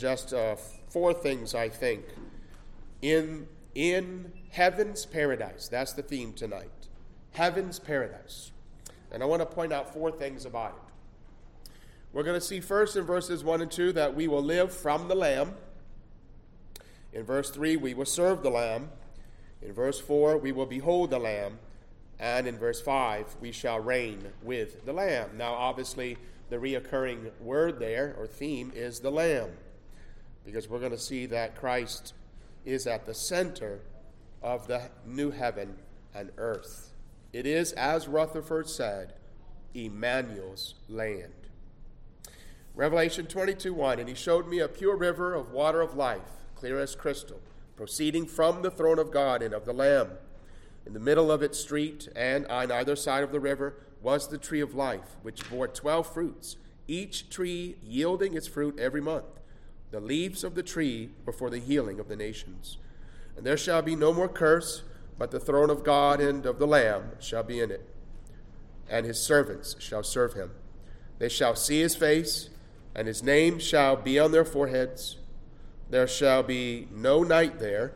just uh, four things I think in in heaven's paradise. That's the theme tonight. Heaven's paradise. And I want to point out four things about it. We're going to see first in verses 1 and 2 that we will live from the Lamb. In verse 3, we will serve the Lamb. In verse 4, we will behold the Lamb. And in verse 5, we shall reign with the Lamb. Now, obviously, the reoccurring word there or theme is the Lamb because we're going to see that Christ is at the center of the new heaven and earth. It is, as Rutherford said, Emmanuel's land. Revelation 22 1 And he showed me a pure river of water of life, clear as crystal, proceeding from the throne of God and of the Lamb. In the middle of its street, and on either side of the river, was the tree of life, which bore twelve fruits, each tree yielding its fruit every month. The leaves of the tree for the healing of the nations. And there shall be no more curse, but the throne of God and of the Lamb shall be in it, and his servants shall serve him. They shall see his face, and his name shall be on their foreheads. There shall be no night there.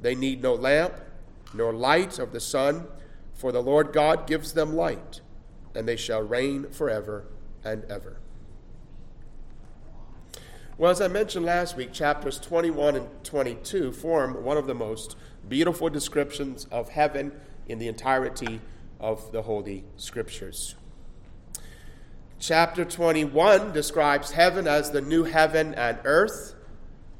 They need no lamp, nor light of the sun, for the Lord God gives them light, and they shall reign forever and ever. Well, as I mentioned last week, chapters 21 and 22 form one of the most beautiful descriptions of heaven in the entirety of the Holy Scriptures. Chapter 21 describes heaven as the new heaven and earth.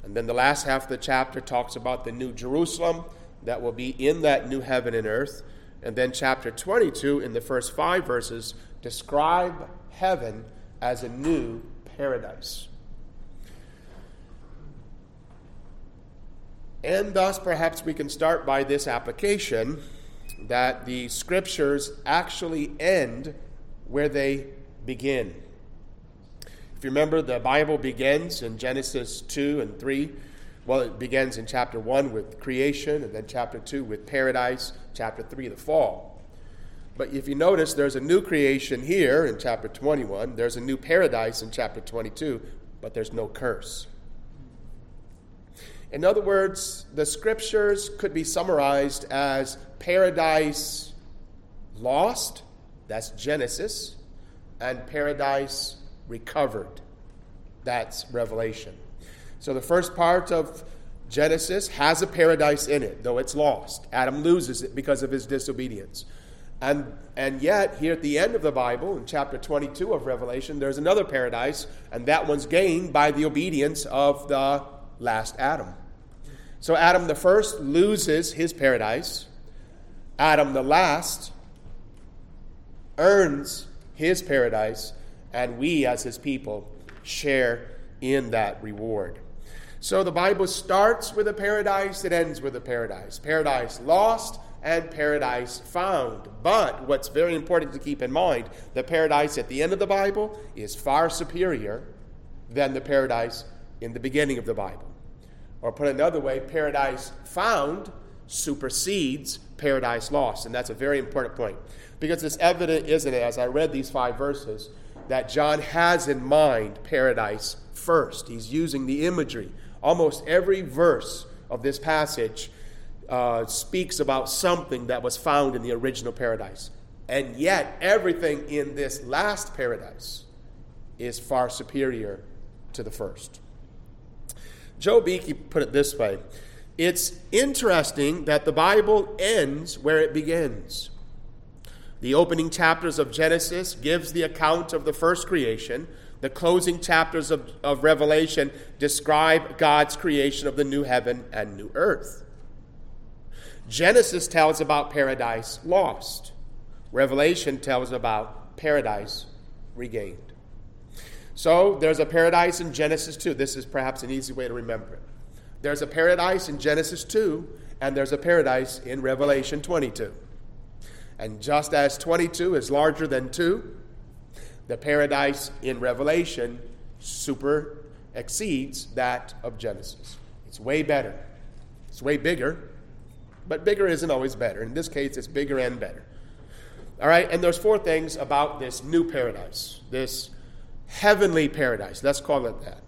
And then the last half of the chapter talks about the new Jerusalem that will be in that new heaven and earth. And then chapter 22, in the first five verses, describe heaven as a new paradise. And thus, perhaps we can start by this application that the scriptures actually end where they begin. If you remember, the Bible begins in Genesis 2 and 3. Well, it begins in chapter 1 with creation, and then chapter 2 with paradise, chapter 3, the fall. But if you notice, there's a new creation here in chapter 21, there's a new paradise in chapter 22, but there's no curse. In other words, the scriptures could be summarized as paradise lost, that's Genesis, and paradise recovered, that's Revelation. So the first part of Genesis has a paradise in it, though it's lost. Adam loses it because of his disobedience. And, and yet, here at the end of the Bible, in chapter 22 of Revelation, there's another paradise, and that one's gained by the obedience of the last Adam. So Adam the first loses his paradise. Adam the last earns his paradise, and we as his people share in that reward. So the Bible starts with a paradise, it ends with a paradise. Paradise lost and paradise found. But what's very important to keep in mind, the paradise at the end of the Bible is far superior than the paradise in the beginning of the Bible. Or put another way, paradise found supersedes paradise lost. And that's a very important point. Because it's evident, isn't it, as I read these five verses, that John has in mind paradise first. He's using the imagery. Almost every verse of this passage uh, speaks about something that was found in the original paradise. And yet, everything in this last paradise is far superior to the first. Joel Beeke put it this way It's interesting that the Bible ends where it begins. The opening chapters of Genesis gives the account of the first creation. The closing chapters of, of Revelation describe God's creation of the new heaven and new earth. Genesis tells about paradise lost. Revelation tells about paradise regained. So there's a paradise in Genesis 2. This is perhaps an easy way to remember it. There's a paradise in Genesis 2, and there's a paradise in Revelation 22. And just as 22 is larger than 2, the paradise in Revelation super exceeds that of Genesis. It's way better. It's way bigger, but bigger isn't always better. In this case, it's bigger and better. All right, and there's four things about this new paradise, this heavenly paradise. Let's call it that.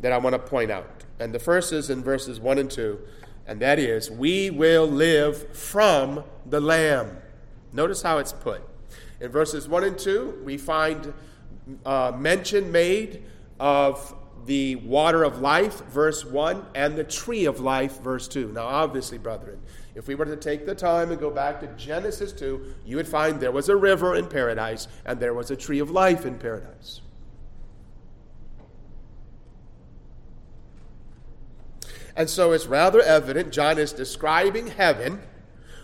that I want to point out. And the first is in verses 1 and 2, and that is, We will live from the Lamb. Notice how it's put. In verses 1 and 2, we find uh, mention made of the water of life, verse 1, and the tree of life, verse 2. Now, obviously, brethren, if we were to take the time and go back to Genesis 2, you would find there was a river in paradise and there was a tree of life in paradise. And so it's rather evident John is describing heaven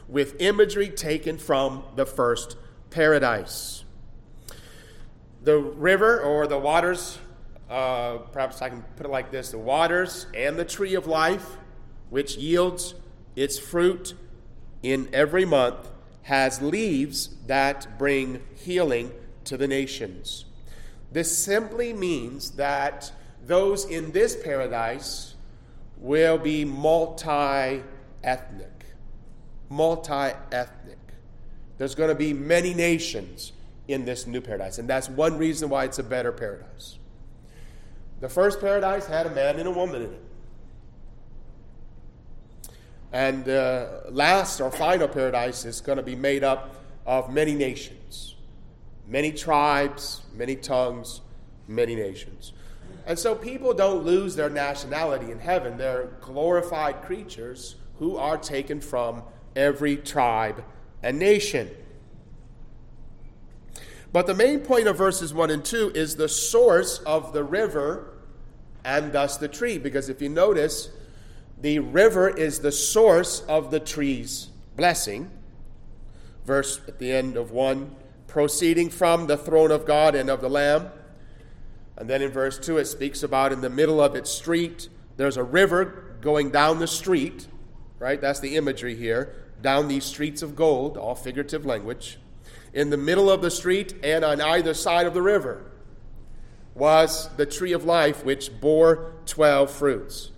with imagery taken from the first paradise. The river or the waters, uh, perhaps I can put it like this the waters and the tree of life, which yields its fruit in every month, has leaves that bring healing to the nations. This simply means that those in this paradise will be multi ethnic. Multi ethnic. There's going to be many nations in this new paradise, and that's one reason why it's a better paradise. The first paradise had a man and a woman in it. And the uh, last or final paradise is going to be made up of many nations, many tribes, many tongues, many nations. And so people don't lose their nationality in heaven. They're glorified creatures who are taken from every tribe and nation. But the main point of verses 1 and 2 is the source of the river and thus the tree. Because if you notice, the river is the source of the tree's blessing. Verse at the end of 1 proceeding from the throne of God and of the Lamb. And then in verse 2, it speaks about in the middle of its street, there's a river going down the street, right? That's the imagery here. Down these streets of gold, all figurative language. In the middle of the street and on either side of the river was the tree of life, which bore 12 fruits.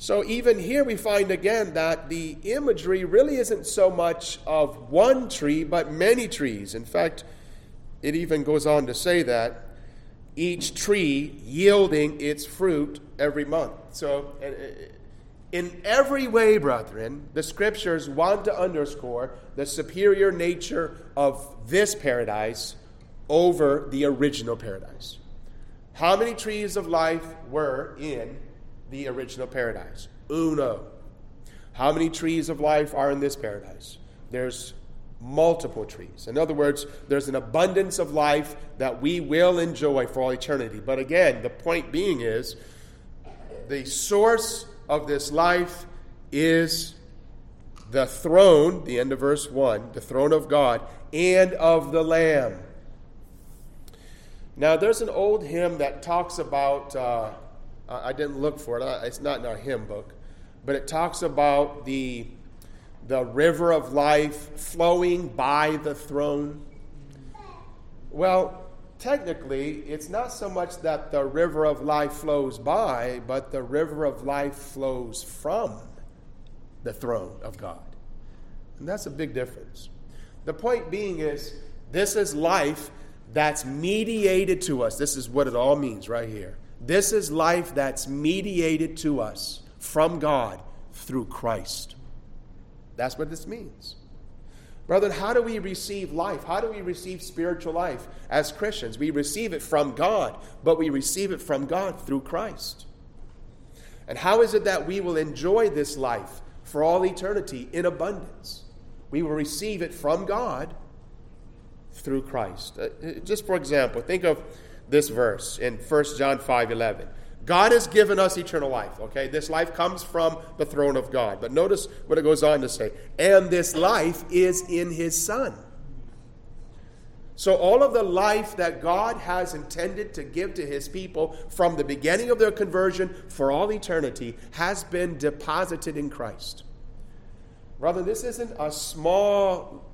So, even here, we find again that the imagery really isn't so much of one tree, but many trees. In fact, it even goes on to say that each tree yielding its fruit every month. So, uh, uh, in every way, brethren, the scriptures want to underscore the superior nature of this paradise over the original paradise. How many trees of life were in the original paradise? Uno. How many trees of life are in this paradise? There's multiple trees. In other words, there's an abundance of life that we will enjoy for all eternity. But again, the point being is the source of this life is the throne, the end of verse 1, the throne of God and of the Lamb. Now, there's an old hymn that talks about, uh, I didn't look for it, uh, it's not in our hymn book, but it talks about the the river of life flowing by the throne? Well, technically, it's not so much that the river of life flows by, but the river of life flows from the throne of God. And that's a big difference. The point being is, this is life that's mediated to us. This is what it all means right here. This is life that's mediated to us from God through Christ. That's what this means. Brethren, how do we receive life? How do we receive spiritual life as Christians? We receive it from God, but we receive it from God through Christ. And how is it that we will enjoy this life for all eternity in abundance? We will receive it from God through Christ. Uh, uh just for example, think of this verse in 1 John 5 11. God has given us eternal life, okay? This life comes from the throne of God. But notice what it goes on to say. And this life is in his Son. So, all of the life that God has intended to give to his people from the beginning of their conversion for all eternity has been deposited in Christ. Brother, this isn't a small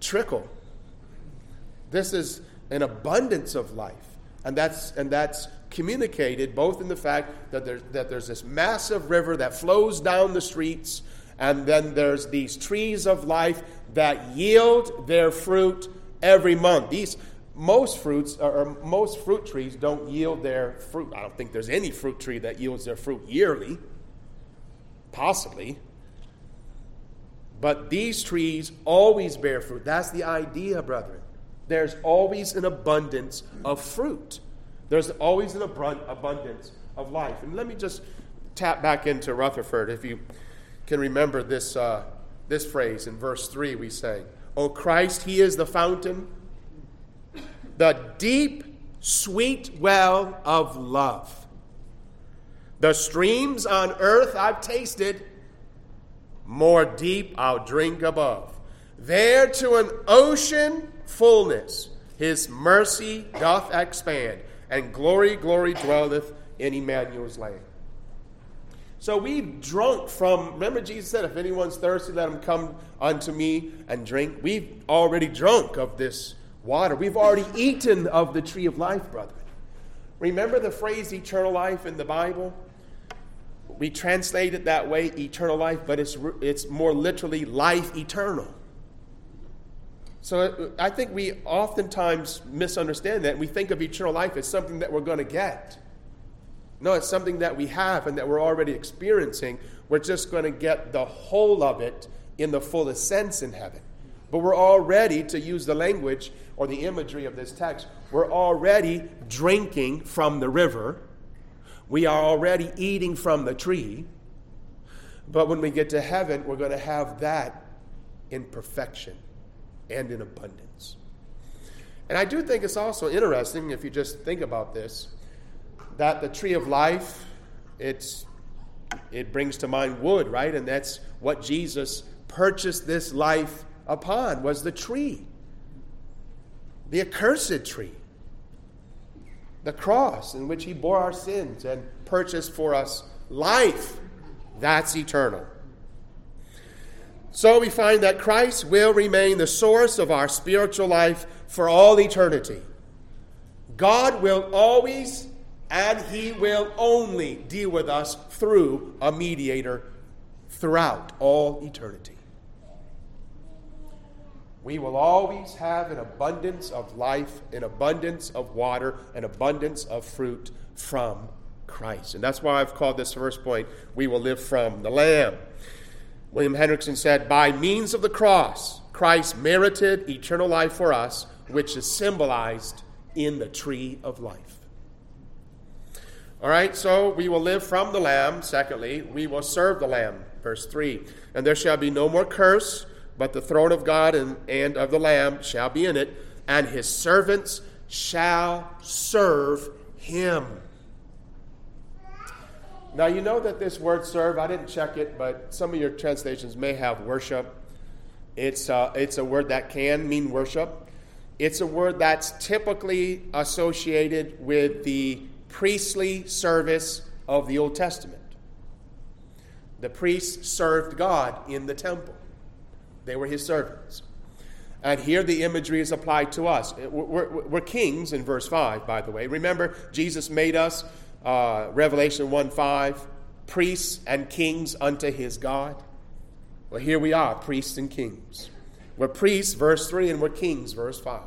trickle, this is an abundance of life. And that's, and that's communicated both in the fact that there's, that there's this massive river that flows down the streets, and then there's these trees of life that yield their fruit every month. These, most fruits or most fruit trees don't yield their fruit. I don't think there's any fruit tree that yields their fruit yearly. Possibly. But these trees always bear fruit. That's the idea, brethren. There's always an abundance of fruit. There's always an abundance of life. And let me just tap back into Rutherford. If you can remember this, uh, this phrase in verse 3, we say, O Christ, He is the fountain the deep, sweet well of love. The streams on earth I've tasted, more deep I'll drink above. There to an ocean fullness his mercy doth expand, and glory, glory dwelleth in Emmanuel's land. So we've drunk from, remember Jesus said, if anyone's thirsty, let him come unto me and drink. We've already drunk of this water. We've already eaten of the tree of life, brethren. Remember the phrase eternal life in the Bible? We translate it that way, eternal life, but it's, it's more literally life eternal. So uh, I think we oftentimes misunderstand that. We think of eternal life as something that we're going to get. No, it's something that we have and that we're already experiencing. We're just going to get the whole of it in the fullest sense in heaven. But we're already, to use the language or the imagery of this text, we're already drinking from the river. We are already eating from the tree. But when we get to heaven, we're going to have that in perfection and in abundance. And I do think it's also interesting, if you just think about this, that the tree of life, it's, it brings to mind wood, right? And that's what Jesus purchased this life upon was the tree, the accursed tree, the cross in which he bore our sins and purchased for us life. That's eternal. So we find that Christ will remain the source of our spiritual life for all eternity. God will always and he will only deal with us through a mediator throughout all eternity we will always have an abundance of life, an abundance of water, an abundance of fruit from Christ. And that's why I've called this first point, we will live from the Lamb. William Hendriksen said, By means of the cross, Christ merited eternal life for us, which is symbolized in the tree of life. All right, so we will live from the Lamb. Secondly, we will serve the Lamb. Verse 3 And there shall be no more curse but the throne of God and, and of the Lamb shall be in it, and his servants shall serve him. Now, you know that this word serve, I didn't check it, but some of your translations may have worship. It's, uh, it's a word that can mean worship. It's a word that's typically associated with the priestly service of the Old Testament. The priests served God in the temple. They were his servants. And here the imagery is applied to us. We're, we're, we're kings in verse 5, by the way. Remember, Jesus made us, uh, Revelation 1 5, priests and kings unto his God. Well, here we are, priests and kings. We're priests, verse 3, and we're kings, verse 5.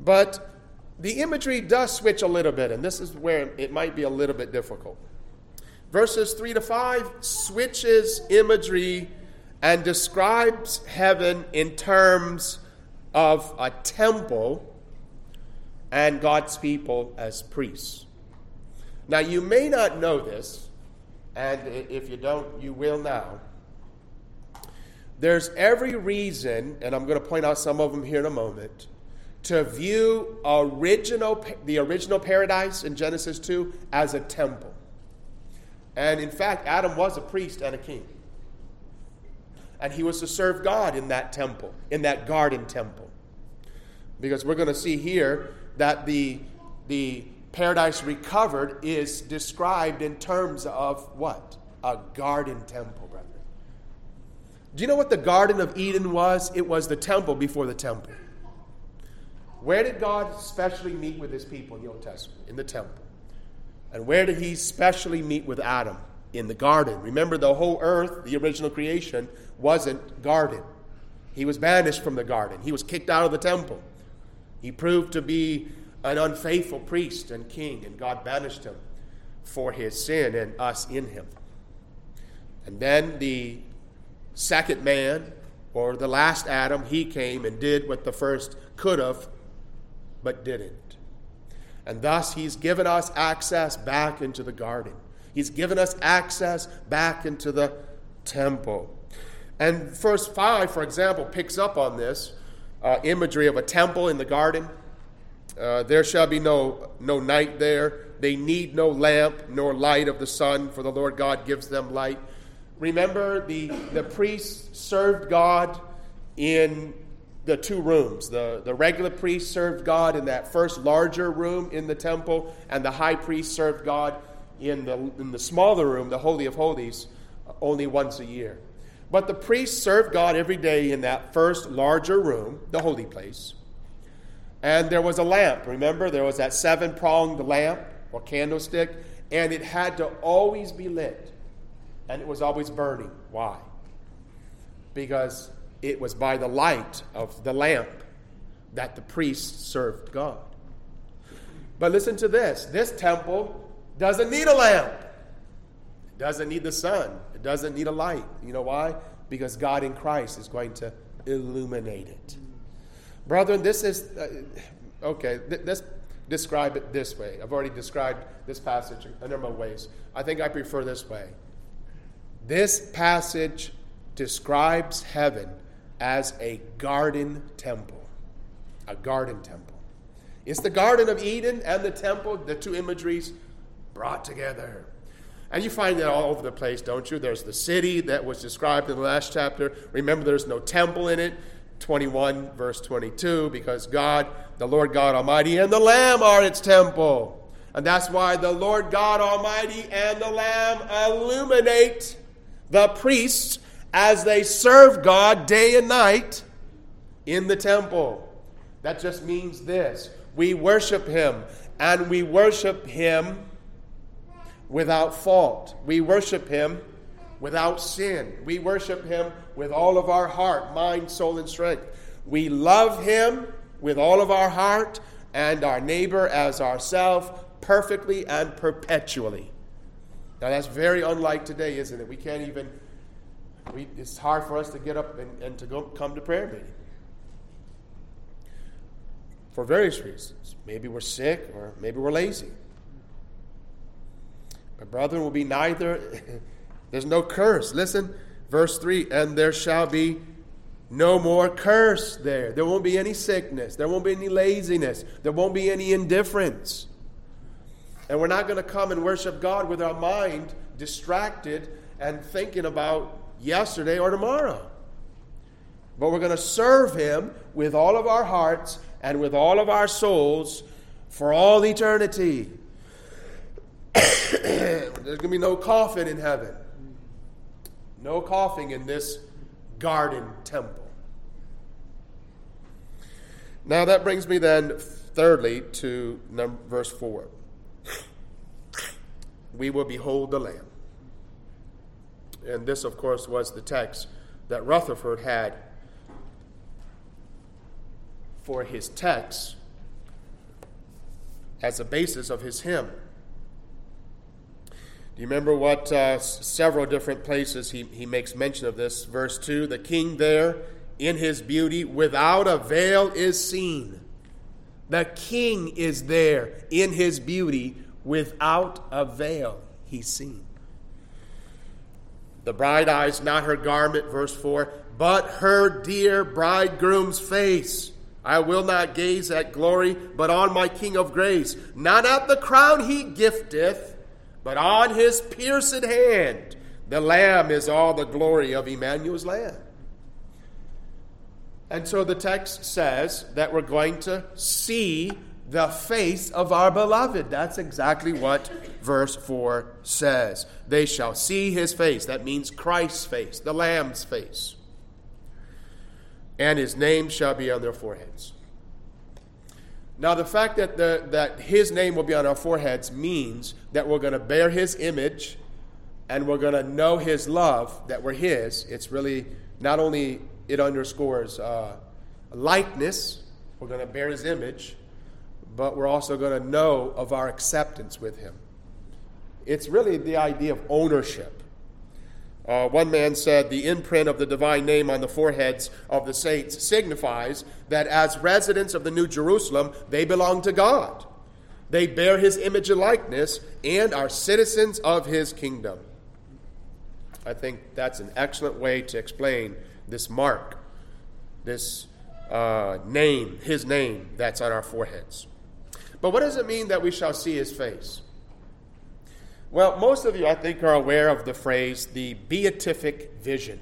But the imagery does switch a little bit, and this is where it might be a little bit difficult. Verses 3 to 5 switches imagery and describes heaven in terms of a temple and God's people as priests. Now, you may not know this, and if you don't, you will now. There's every reason, and I'm going to point out some of them here in a moment, to view original, the original paradise in Genesis 2 as a temple. And in fact, Adam was a priest and a king. And he was to serve God in that temple, in that garden temple. Because we're going to see here that the, the paradise recovered is described in terms of what? A garden temple, brother. Do you know what the Garden of Eden was? It was the temple before the temple. Where did God specially meet with his people in the Old Testament? In the temple. And where did he specially meet with Adam? In the garden. Remember, the whole earth, the original creation, wasn't garden. He was banished from the garden, he was kicked out of the temple. He proved to be an unfaithful priest and king, and God banished him for his sin and us in him. And then the second man, or the last Adam, he came and did what the first could have, but didn't. And thus, he's given us access back into the garden. He's given us access back into the temple. And verse 5, for example, picks up on this uh, imagery of a temple in the garden. Uh, there shall be no, no night there. They need no lamp nor light of the sun, for the Lord God gives them light. Remember, the, the priests served God in the two rooms. The, the regular priest served God in that first larger room in the temple, and the high priest served God in the, in the smaller room, the Holy of Holies, only once a year. But the priests served God every day in that first larger room, the holy place. And there was a lamp. Remember, there was that seven pronged lamp or candlestick, and it had to always be lit. And it was always burning. Why? Because it was by the light of the lamp that the priests served God. But listen to this this temple doesn't need a lamp, it doesn't need the sun, doesn't need a light. You know why? Because God in Christ is going to illuminate it. Brethren, this is, uh, okay, th- let's describe it this way. I've already described this passage a number of ways. I think I prefer this way. This passage describes heaven as a garden temple. A garden temple. It's the Garden of Eden and the temple, the two imageries brought together. And you find that all over the place, don't you? There's the city that was described in the last chapter. Remember, there's no temple in it. 21, verse 22, because God, the Lord God Almighty, and the Lamb are its temple. And that's why the Lord God Almighty and the Lamb illuminate the priests as they serve God day and night in the temple. That just means this we worship Him, and we worship Him without fault. We worship Him without sin. We worship Him with all of our heart, mind, soul, and strength. We love Him with all of our heart and our neighbor as ourselves perfectly and perpetually. Now, that's very unlike today, isn't it? We can't even we, it's hard for us to get up and, and to go come to prayer meeting for various reasons. Maybe we're sick or maybe we're lazy. My brother will be neither. There's no curse. Listen, verse 3 and there shall be no more curse there. There won't be any sickness. There won't be any laziness. There won't be any indifference. And we're not going to come and worship God with our mind distracted and thinking about yesterday or tomorrow. But we're going to serve Him with all of our hearts and with all of our souls for all eternity. There's going to be no coughing in heaven, no coughing in this garden temple. Now, that brings me then, thirdly, to number, verse 4. We will behold the Lamb. And this, of course, was the text that Rutherford had for his text as a basis of his hymn. Do you remember what uh, several different places he, he makes mention of this? Verse 2 The king there in his beauty without a veil is seen. The king is there in his beauty without a veil he's seen. The bride eyes not her garment, verse 4, but her dear bridegroom's face. I will not gaze at glory, but on my King of grace. Not at the crown he gifteth, but on his pierced hand. The Lamb is all the glory of Emmanuel's land. And so the text says that we're going to see the face of our beloved. That's exactly what verse 4 says. They shall see his face. That means Christ's face, the Lamb's face. And his name shall be on their foreheads. Now, the fact that, the, that his name will be on our foreheads means that we're going to bear his image and we're going to know his love, that we're his. It's really not only it underscores uh, likeness. We're going to bear his image, but we're also going to know of our acceptance with him. It's really the idea of ownership. Uh, one man said the imprint of the divine name on the foreheads of the saints signifies that as residents of the New Jerusalem, they belong to God. They bear his image and likeness and are citizens of his kingdom. I think that's an excellent way to explain this mark, this uh, name, his name that's on our foreheads. But what does it mean that we shall see his face? Well, most of you, I think, are aware of the phrase the beatific vision,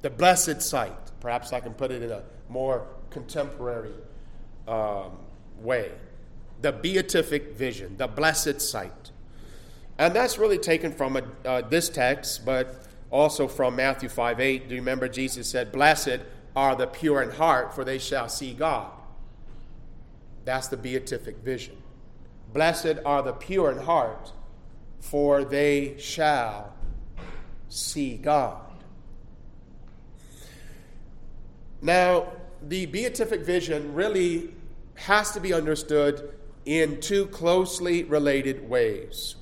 the blessed sight. Perhaps I can put it in a more contemporary um, way. The beatific vision, the blessed sight. And that's really taken from a, uh, this text, but also from Matthew 5 8. Do you remember Jesus said, Blessed are the pure in heart, for they shall see God. That's the beatific vision. Blessed are the pure in heart, for they shall see God. Now, the beatific vision really has to be understood in two closely related ways.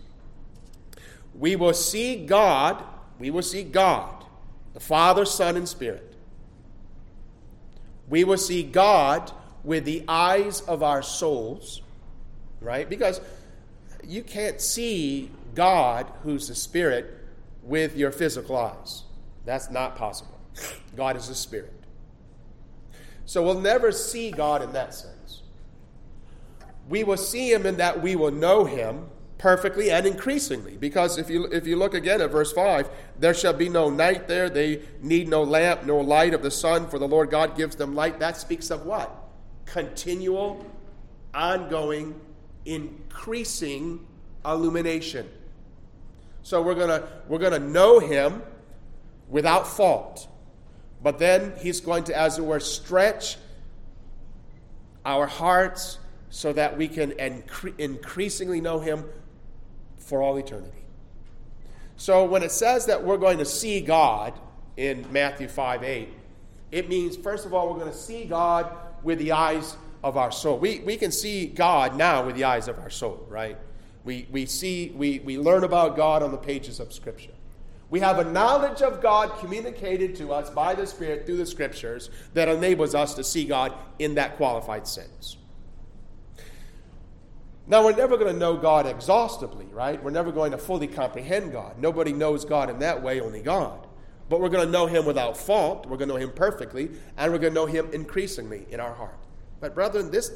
We will see God, we will see God, the Father, Son, and Spirit. We will see God with the eyes of our souls, right? Because you can't see God, who's the Spirit, with your physical eyes. That's not possible. God is a Spirit. So we'll never see God in that sense. We will see Him in that we will know Him perfectly and increasingly. Because if you, if you look again at verse 5, there shall be no night there. They need no lamp, nor light of the sun, for the Lord God gives them light. That speaks of what? Continual, ongoing, increasing illumination. So we're gonna we're gonna know him without fault. But then he's going to, as it were, stretch our hearts so that we can incre- increasingly know him for all eternity. So when it says that we're going to see God in Matthew 5 8, it means, first of all, we're going to see God with the eyes of our soul. We, we can see God now with the eyes of our soul, right? We, we see, we, we learn about God on the pages of Scripture. We have a knowledge of God communicated to us by the Spirit through the Scriptures that enables us to see God in that qualified sense. Now, we're never going to know God exhaustively, right? We're never going to fully comprehend God. Nobody knows God in that way, only God. But we're going to know Him without fault. We're going to know Him perfectly, and we're going to know Him increasingly in our heart. But, brethren, this,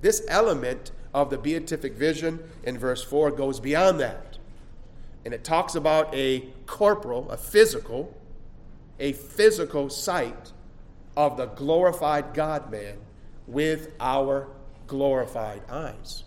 this element of the beatific vision in verse 4 goes beyond that. And it talks about a corporal, a physical, a physical sight of the glorified God man with our glorified eyes.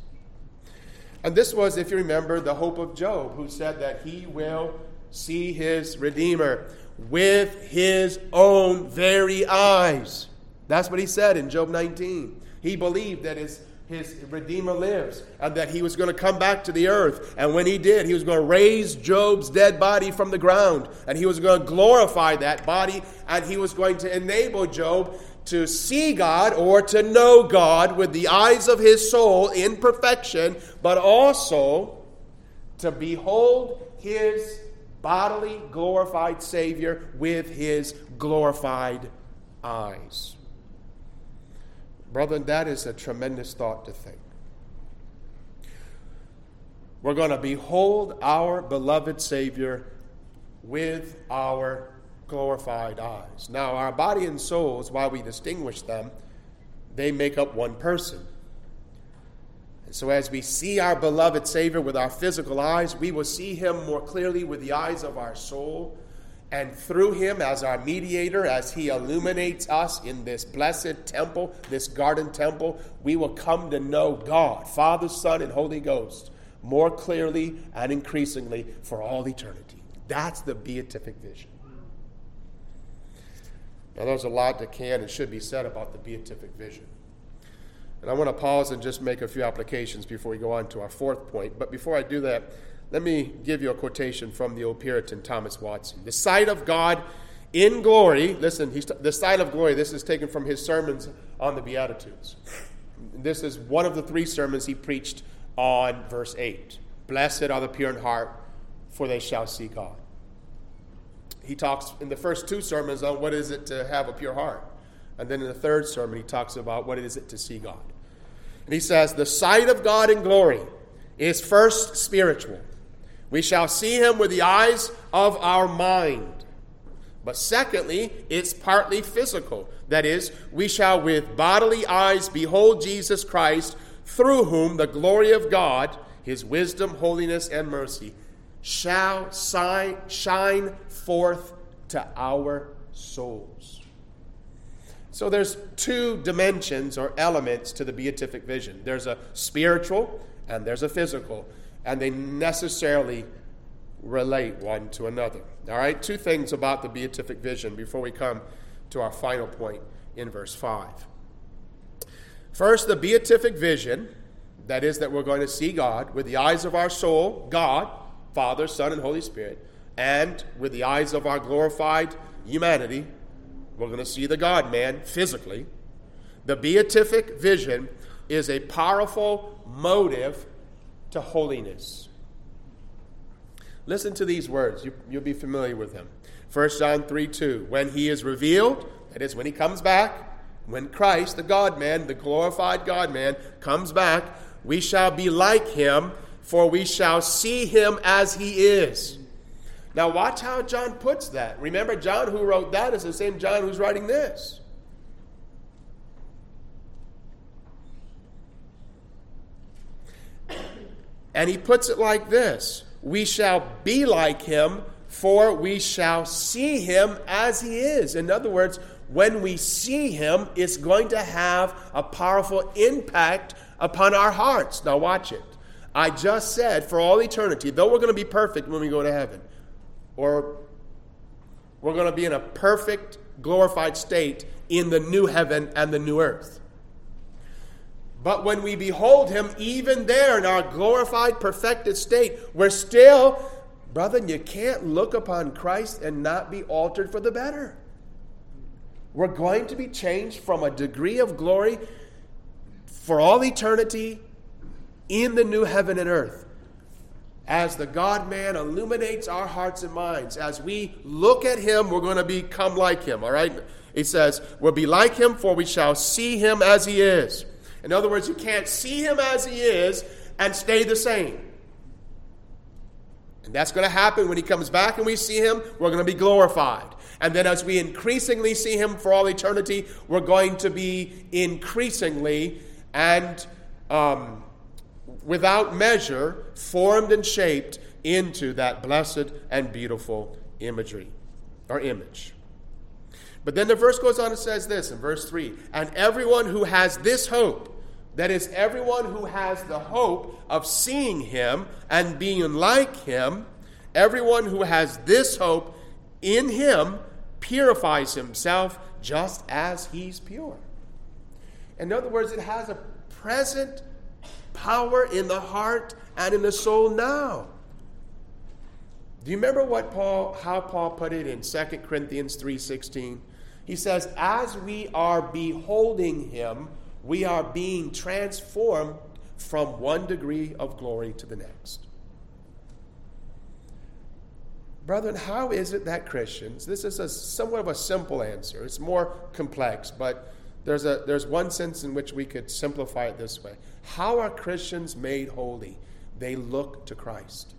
And this was, if you remember, the hope of Job, who said that he will see his Redeemer with his own very eyes. That's what he said in Job 19. He believed that his his Redeemer lives and that he was going to come back to the earth. And when he did, he was going to raise Job's dead body from the ground and he was going to glorify that body and he was going to enable Job to see God or to know God with the eyes of his soul in perfection, but also to behold his bodily glorified Savior with his glorified eyes. Brother, that is a tremendous thought to think. We're going to behold our beloved Savior with our glorified eyes. Now, our body and souls, while we distinguish them, they make up one person. And so, as we see our beloved Savior with our physical eyes, we will see him more clearly with the eyes of our soul and through him, as our mediator, as he illuminates us in this blessed temple, this garden temple, we will come to know God, Father, Son, and Holy Ghost more clearly and increasingly for all eternity. That's the beatific vision. Now, there's a lot that can and should be said about the beatific vision. And I want to pause and just make a few applications before we go on to our fourth point. But before I do that, let me give you a quotation from the old Puritan Thomas Watson. The sight of God in glory, listen, the sight of glory, this is taken from his sermons on the Beatitudes. This is one of the three sermons he preached on verse 8. Blessed are the pure in heart, for they shall see God. He talks in the first two sermons on what is it to have a pure heart. And then in the third sermon, he talks about what is it to see God. And he says, The sight of God in glory is first spiritual. We shall see him with the eyes of our mind. But secondly, it's partly physical. That is, we shall with bodily eyes behold Jesus Christ, through whom the glory of God, his wisdom, holiness, and mercy, shall shine forth to our souls. So there's two dimensions or elements to the beatific vision. There's a spiritual and there's a physical, and they necessarily relate one to another. All right, two things about the beatific vision before we come to our final point in verse 5. First, the beatific vision, that is, that we're going to see God with the eyes of our soul, God, Father, Son, and Holy Spirit, and with the eyes of our glorified humanity, we're going to see the God man physically. The beatific vision is a powerful motive to holiness. Listen to these words. You, will be familiar with them. 1 John 3 2. When he is revealed, that is, when he comes back, when Christ, the God man, the glorified God man, comes back, we shall be like him, for we shall see him as he is. Now, watch how John puts that. Remember, John who wrote that is the same John who's writing this. And he puts it like this we shall be like him, for we shall see him as he is. In other words, when we see him, it's going to have a powerful impact upon our hearts. Now, watch it. I just said for all eternity, though we're going to be perfect when we go to heaven, or we're going to be in a perfect, glorified state in the new heaven and the new earth. But when we behold him, even there in our glorified, perfected state, we're still, brother, you can't look upon Christ and not be altered for the better. We're going to be changed from a degree of glory for all eternity in the new heaven and earth. As the God man illuminates our hearts and minds, as we look at him, we're going to become like him, all right? He says, We'll be like him, for we shall see him as he is. In other words, you can't see him as he is and stay the same. And that's going to happen when he comes back and we see him, we're going to be glorified. And then as we increasingly see him for all eternity, we're going to be increasingly and um, without measure formed and shaped into that blessed and beautiful imagery or image. But then the verse goes on and says this in verse 3 And everyone who has this hope, that is, everyone who has the hope of seeing him and being like him, everyone who has this hope in him purifies himself just as he's pure. In other words, it has a present power in the heart and in the soul now. Do you remember what Paul how Paul put it in 2 Corinthians 3:16? He says, As we are beholding him, we are being transformed from one degree of glory to the next. Brethren, how is it that Christians, this is a somewhat of a simple answer, it's more complex, but there's, a, there's one sense in which we could simplify it this way. How are Christians made holy? They look to Christ.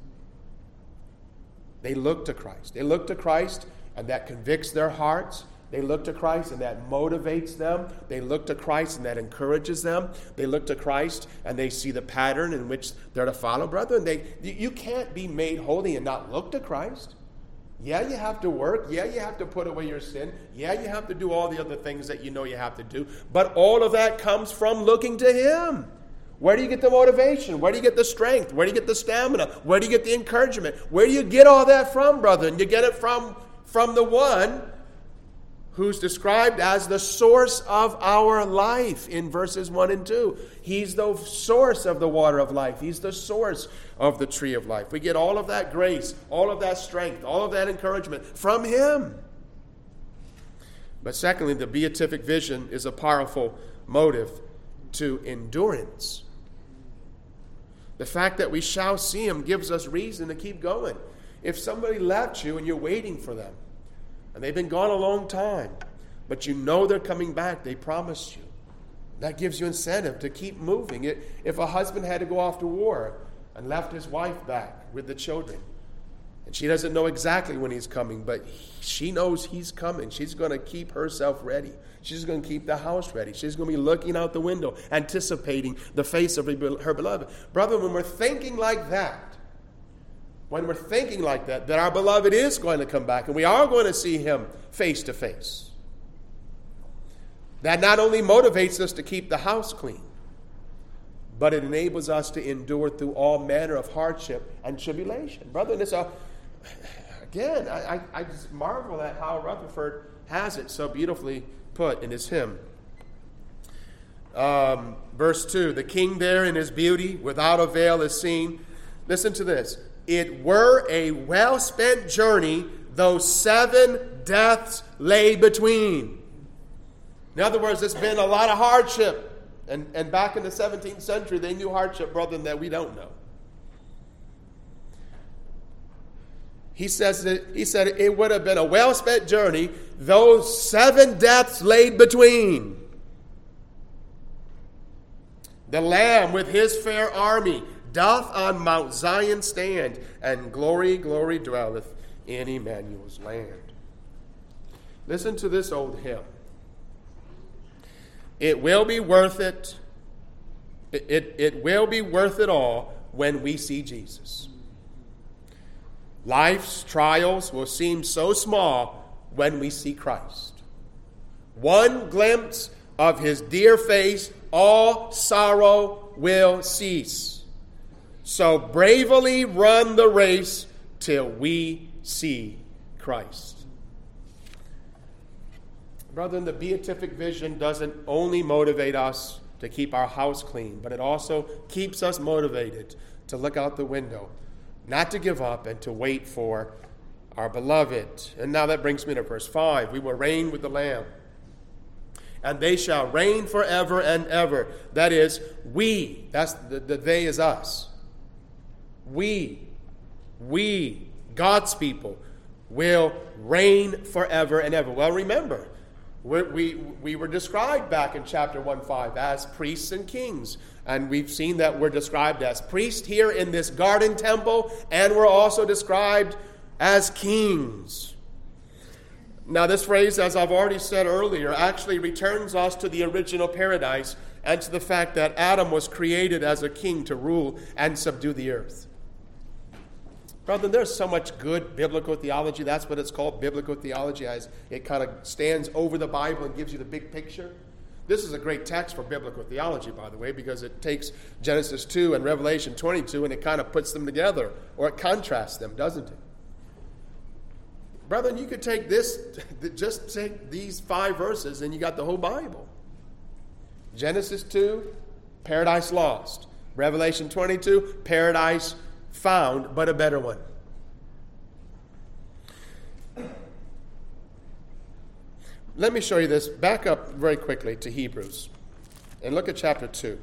They look to Christ. They look to Christ, and that convicts their hearts. They look to Christ and that motivates them. They look to Christ and that encourages them. They look to Christ and they see the pattern in which they're to follow, brother. And they, you can't be made holy and not look to Christ. Yeah, you have to work. Yeah, you have to put away your sin. Yeah, you have to do all the other things that you know you have to do. But all of that comes from looking to Him. Where do you get the motivation? Where do you get the strength? Where do you get the stamina? Where do you get the encouragement? Where do you get all that from, brother? And you get it from, from the one who's described as the source of our life in verses 1 and 2. He's the source of the water of life, He's the source of the tree of life. We get all of that grace, all of that strength, all of that encouragement from Him. But secondly, the beatific vision is a powerful motive to endurance. The fact that we shall see him gives us reason to keep going. If somebody left you and you're waiting for them, and they've been gone a long time, but you know they're coming back, they promised you. That gives you incentive to keep moving. It, if a husband had to go off to war and left his wife back with the children, and she doesn't know exactly when he's coming, but she knows he's coming. She's going to keep herself ready. She's going to keep the house ready. She's going to be looking out the window, anticipating the face of her beloved. Brother, when we're thinking like that, when we're thinking like that, that our beloved is going to come back and we are going to see him face to face, that not only motivates us to keep the house clean, but it enables us to endure through all manner of hardship and tribulation. Brother, and it's a, again, I, I, I just marvel at how Rutherford has it so beautifully put in his hymn. Um, verse 2 The king there in his beauty, without a veil, is seen. Listen to this. It were a well spent journey, though seven deaths lay between. In other words, there's been a lot of hardship. And, and back in the 17th century, they knew hardship, brother, that we don't know. He says that he said it would have been a well spent journey, though seven deaths laid between. The Lamb with his fair army doth on Mount Zion stand, and glory, glory dwelleth in Emmanuel's land. Listen to this old hymn. It will be worth it. It, it, it will be worth it all when we see Jesus. Life's trials will seem so small when we see Christ. One glimpse of his dear face, all sorrow will cease. So bravely run the race till we see Christ. Brother, the beatific vision doesn't only motivate us to keep our house clean, but it also keeps us motivated to look out the window, not to give up, and to wait for our beloved. And now that brings me to verse 5. We will reign with the Lamb. And they shall reign forever and ever. That is, we, that's the, the they is us. We, we, God's people, will reign forever and ever. Well, remember, we, we, we were described back in chapter 1 5 as priests and kings. And we've seen that we're described as priests here in this garden temple, and we're also described as kings. Now, this phrase, as I've already said earlier, actually returns us to the original paradise and to the fact that Adam was created as a king to rule and subdue the earth. Brother, there's so much good biblical theology. That's what it's called, biblical theology, as it kind of stands over the Bible and gives you the big picture. This is a great text for biblical theology, by the way, because it takes Genesis 2 and Revelation 22 and it kind of puts them together, or it contrasts them, doesn't it? Brother, you could take this, just take these five verses, and you got the whole Bible. Genesis 2, paradise lost. Revelation 22, paradise found, but a better one. Let me show you this. Back up very quickly to Hebrews and look at chapter 2.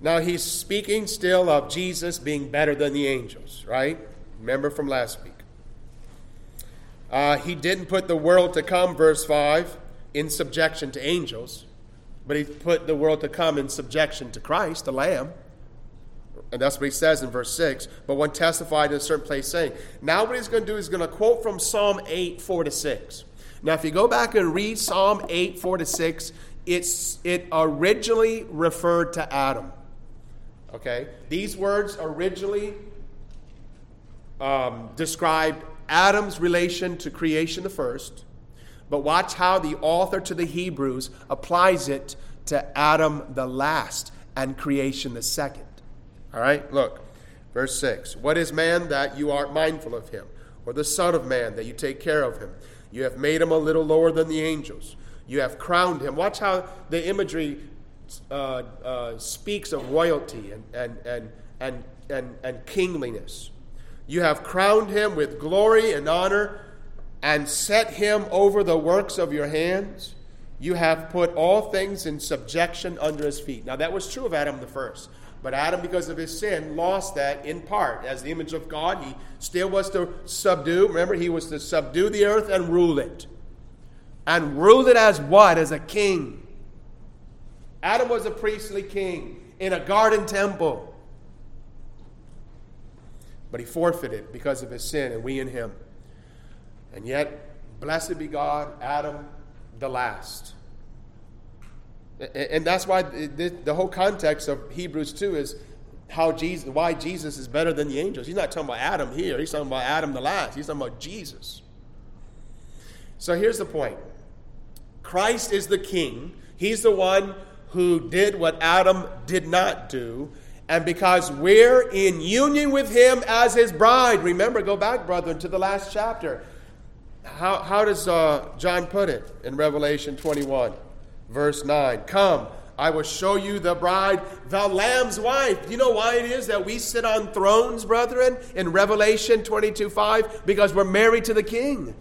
Now, he's speaking still of Jesus being better than the angels, right? Remember from last week. Uh, he didn't put the world to come, verse 5, in subjection to angels. But he put the world to come in subjection to Christ, the Lamb. And that's what he says in verse 6. But one testified in a certain place saying, Now what he's going to do is going to quote from Psalm 8, 4 to 6. Now, if you go back and read Psalm 8, 4 to 6, it's, it originally referred to Adam. Okay? These words originally um, described Adam's relation to creation, the first, but watch how the author to the Hebrews applies it to Adam the last and creation the second. All right, look, verse 6. What is man that you are mindful of him, or the Son of Man that you take care of him? You have made him a little lower than the angels. You have crowned him. Watch how the imagery uh, uh, speaks of royalty and, and, and, and, and, and kingliness. You have crowned him with glory and honor and set him over the works of your hands. You have put all things in subjection under his feet. Now, that was true of Adam the first. But Adam, because of his sin, lost that in part. As the image of God, he still was to subdue. Remember, he was to subdue the earth and rule it. And rule it as what? As a king. Adam was a priestly king in a garden temple. But he forfeited because of his sin, and we in him. And yet, blessed be God, Adam the last. And that's why the whole context of Hebrews 2 is how Jesus, why Jesus is better than the angels. He's not talking about Adam here, he's talking about Adam the last. He's talking about Jesus. So here's the point Christ is the king, he's the one who did what Adam did not do. And because we're in union with him as his bride, remember, go back, brethren, to the last chapter. How, how does uh, John put it in Revelation 21, verse 9? Come, I will show you the bride, the Lamb's wife. You know why it is that we sit on thrones, brethren, in Revelation 22 5? Because we're married to the king.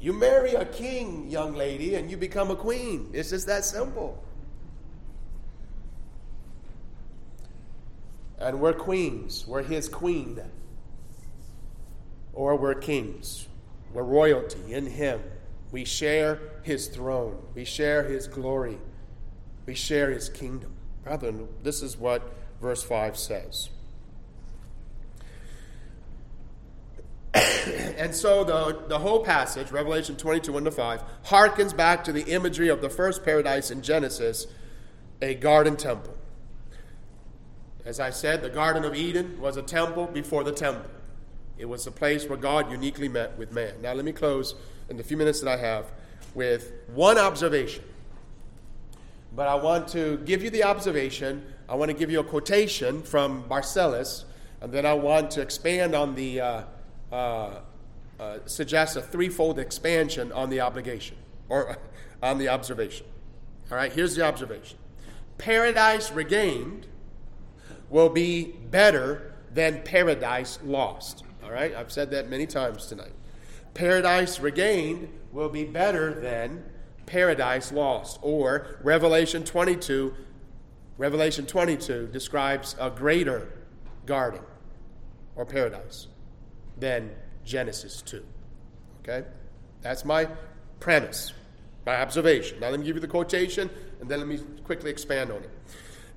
You marry a king, young lady, and you become a queen. It's just that simple. And we're queens, we're his queen or we're kings. We're royalty in Him. We share His throne, we share His glory, we share His kingdom. Brethren, this is what verse 5 says. and so the, the whole passage, Revelation 22 1 to 5, harkens back to the imagery of the first paradise in Genesis, a garden temple. As I said, the Garden of Eden was a temple before the temple. It was a place where God uniquely met with man. Now, let me close in the few minutes that I have with one observation. But I want to give you the observation. I want to give you a quotation from Barcellos, and then I want to expand on the, uh, uh, uh, suggest a threefold expansion on the obligation, or on the observation. All right, here's the observation Paradise regained will be better than paradise lost. All right? I've said that many times tonight. Paradise regained will be better than paradise lost. Or Revelation 22, Revelation 22 describes a greater garden or paradise than Genesis 2. Okay? That's my premise, my observation. Now let me give you the quotation and then let me quickly expand on it.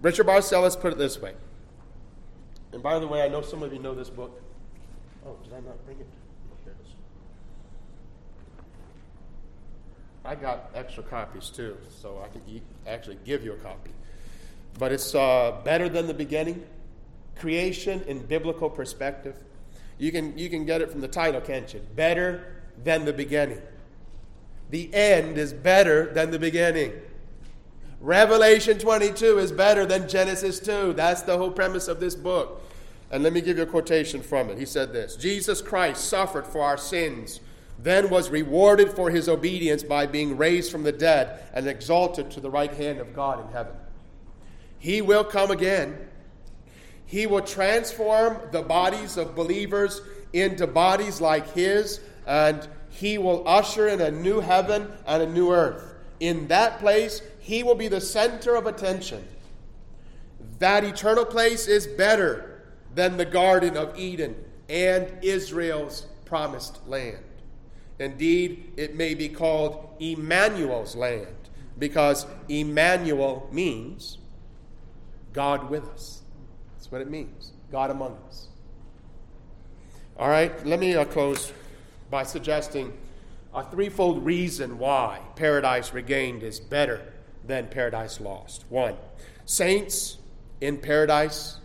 Richard Barcellos put it this way. And by the way, I know some of you know this book. Oh, did I not bring it? I got extra copies too, so I can actually give you a copy. But it's uh, better than the beginning. Creation in biblical perspective. You can, you can get it from the title, can't you? Better than the beginning. The end is better than the beginning. Revelation 22 is better than Genesis 2. That's the whole premise of this book. And let me give you a quotation from it. He said this Jesus Christ suffered for our sins, then was rewarded for his obedience by being raised from the dead and exalted to the right hand of God in heaven. He will come again. He will transform the bodies of believers into bodies like his, and he will usher in a new heaven and a new earth. In that place, he will be the center of attention. That eternal place is better than the Garden of Eden and Israel's promised land. Indeed, it may be called Emmanuel's land because Emmanuel means God with us. That's what it means God among us. All right, let me uh, close by suggesting a threefold reason why paradise regained is better than paradise lost. One, saints in paradise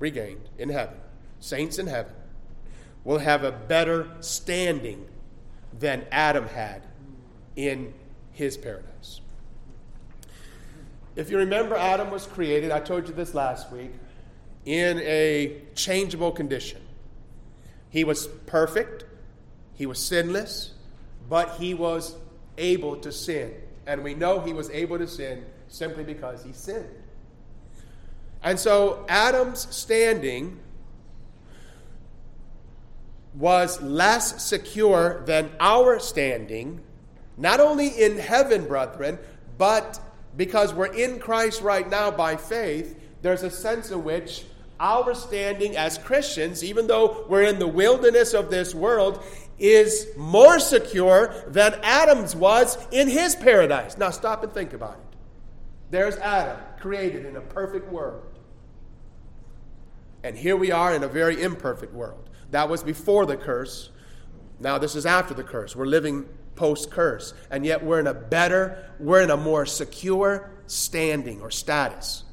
regained in heaven, saints in heaven, will have a better standing than Adam had in his paradise. If you remember, Adam was created, I told you this last week, in a changeable condition. He was perfect, he was sinless, but he was able to sin. And we know he was able to sin simply because he sinned. And so Adam's standing was less secure than our standing, not only in heaven, brethren, but because we're in Christ right now by faith, there's a sense in which our standing as Christians, even though we're in the wilderness of this world, is more secure than Adam's was in his paradise. Now, stop and think about it. There's Adam, created in a perfect world. And here we are in a very imperfect world. That was before the curse. Now, this is after the curse. We're living post curse. And yet, we're in a better, we're in a more secure standing or status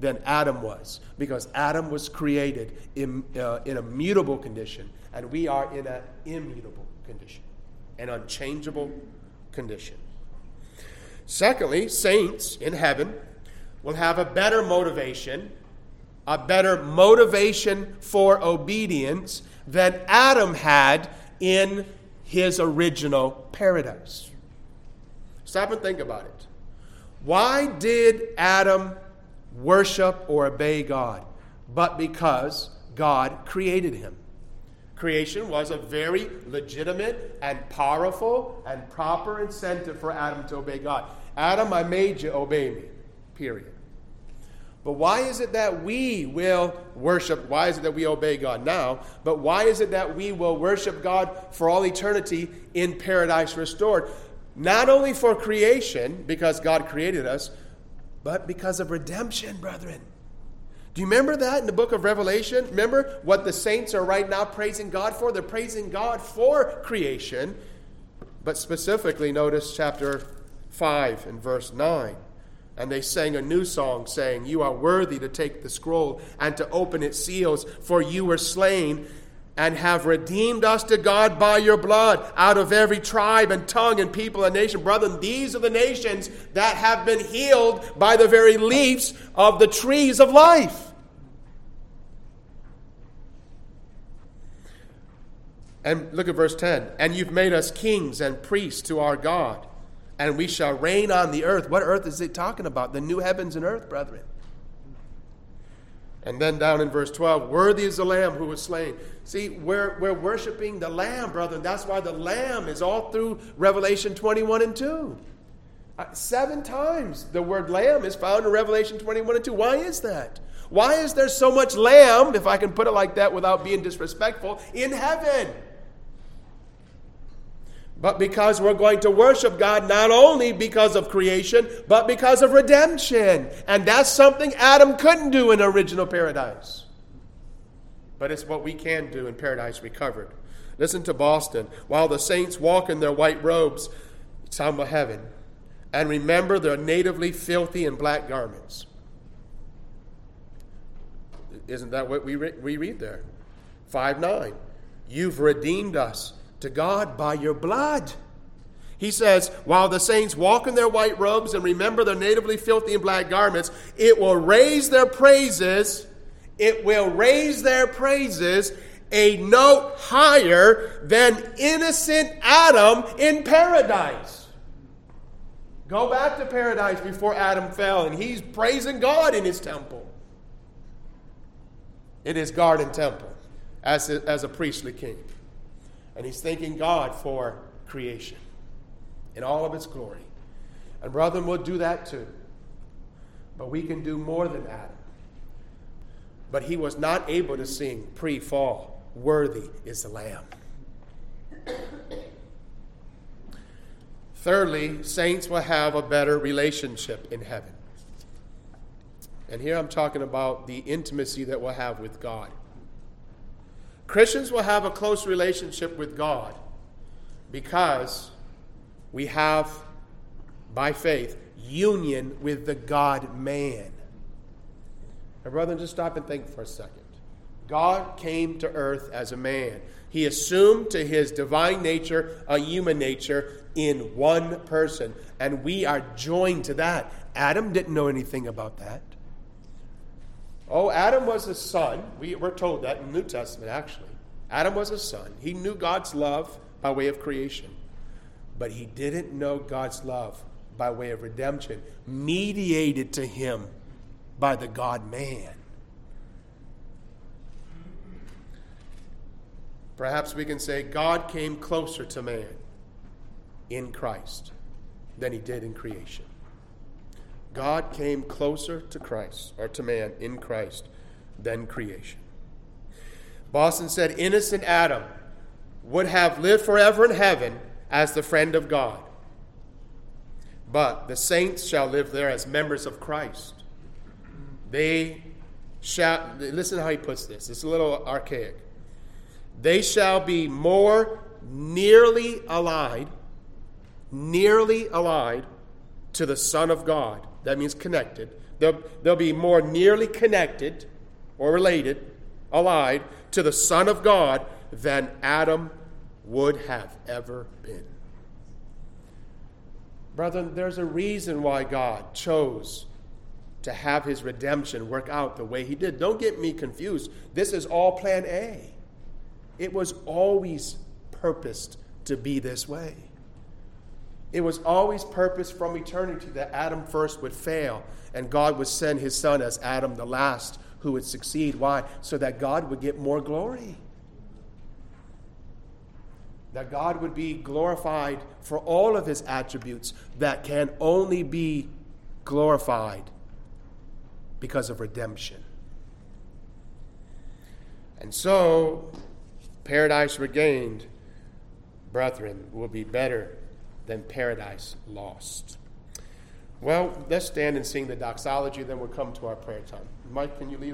than Adam was. Because Adam was created in, uh, in a mutable condition, and we are in an immutable condition, an unchangeable condition. Secondly, saints in heaven will have a better motivation, a better motivation for obedience than Adam had in his original paradise. Stop and think about it. Why did Adam worship or obey God? But because God created him. Creation was a very legitimate and powerful and proper incentive for Adam to obey God. Adam, I made you obey me. Period. But why is it that we will worship? Why is it that we obey God now? But why is it that we will worship God for all eternity in paradise restored? Not only for creation, because God created us, but because of redemption, brethren. Do you remember that in the book of Revelation? Remember what the saints are right now praising God for? They're praising God for creation. But specifically, notice chapter 5 and verse 9. And they sang a new song, saying, You are worthy to take the scroll and to open its seals, for you were slain and have redeemed us to God by your blood out of every tribe and tongue and people and nation. Brethren, these are the nations that have been healed by the very leaves of the trees of life. And look at verse 10. And you've made us kings and priests to our God and we shall reign on the earth. What earth is it talking about? The new heavens and earth, brethren. And then down in verse 12, worthy is the Lamb who was slain. See, we're, we're worshiping the Lamb, brethren. That's why the Lamb is all through Revelation 21 and 2. Uh, seven times the word Lamb is found in Revelation 21 and 2. Why is that? Why is there so much Lamb, if I can put it like that without being disrespectful, in heaven? But because we're going to worship God not only because of creation, but because of redemption. And that's something Adam couldn't do in original paradise. But it's what we can do in paradise recovered. Listen to Boston. While the saints walk in their white robes, talking about heaven, and remember their natively filthy and black garments. Isn't that what we, re- we read there? 5 9. You've redeemed us to God by your blood. He says, while the saints walk in their white robes and remember their natively filthy and black garments, it will raise their praises, it will raise their praises a note higher than innocent Adam in paradise. Go back to paradise before Adam fell, and he's praising God in his temple, in his garden temple, as a, as a priestly king. And he's thanking God for creation in all of its glory. And brethren, we'll do that too. But we can do more than Adam. But he was not able to sing pre fall, Worthy is the Lamb. Thirdly, saints will have a better relationship in heaven. And here I'm talking about the intimacy that we'll have with God. Christians will have a close relationship with God because we have, by faith, union with the God man. Now, brother, just stop and think for a second. God came to earth as a man. He assumed to his divine nature a human nature in one person, and we are joined to that. Adam didn't know anything about that. Oh, Adam was a son. We, we're told that in the New Testament, actually. Adam was a son. He knew God's love by way of creation, but he didn't know God's love by way of redemption, mediated to him by the God man. Perhaps we can say God came closer to man in Christ than he did in creation. God came closer to Christ, or to man in Christ, than creation. Boston said, Innocent Adam would have lived forever in heaven as the friend of God. But the saints shall live there as members of Christ. They shall, listen how he puts this, it's a little archaic. They shall be more nearly allied, nearly allied to the Son of God. That means connected. They'll, they'll be more nearly connected or related, allied to the Son of God than Adam would have ever been. Brethren, there's a reason why God chose to have his redemption work out the way he did. Don't get me confused. This is all plan A. It was always purposed to be this way. It was always purposed from eternity that Adam first would fail and God would send his son as Adam the last who would succeed. Why? So that God would get more glory. That God would be glorified for all of his attributes that can only be glorified because of redemption. And so, paradise regained, brethren, will be better than paradise lost. Well, let's stand and sing the doxology, then we'll come to our prayer time. Mike, can you lead us?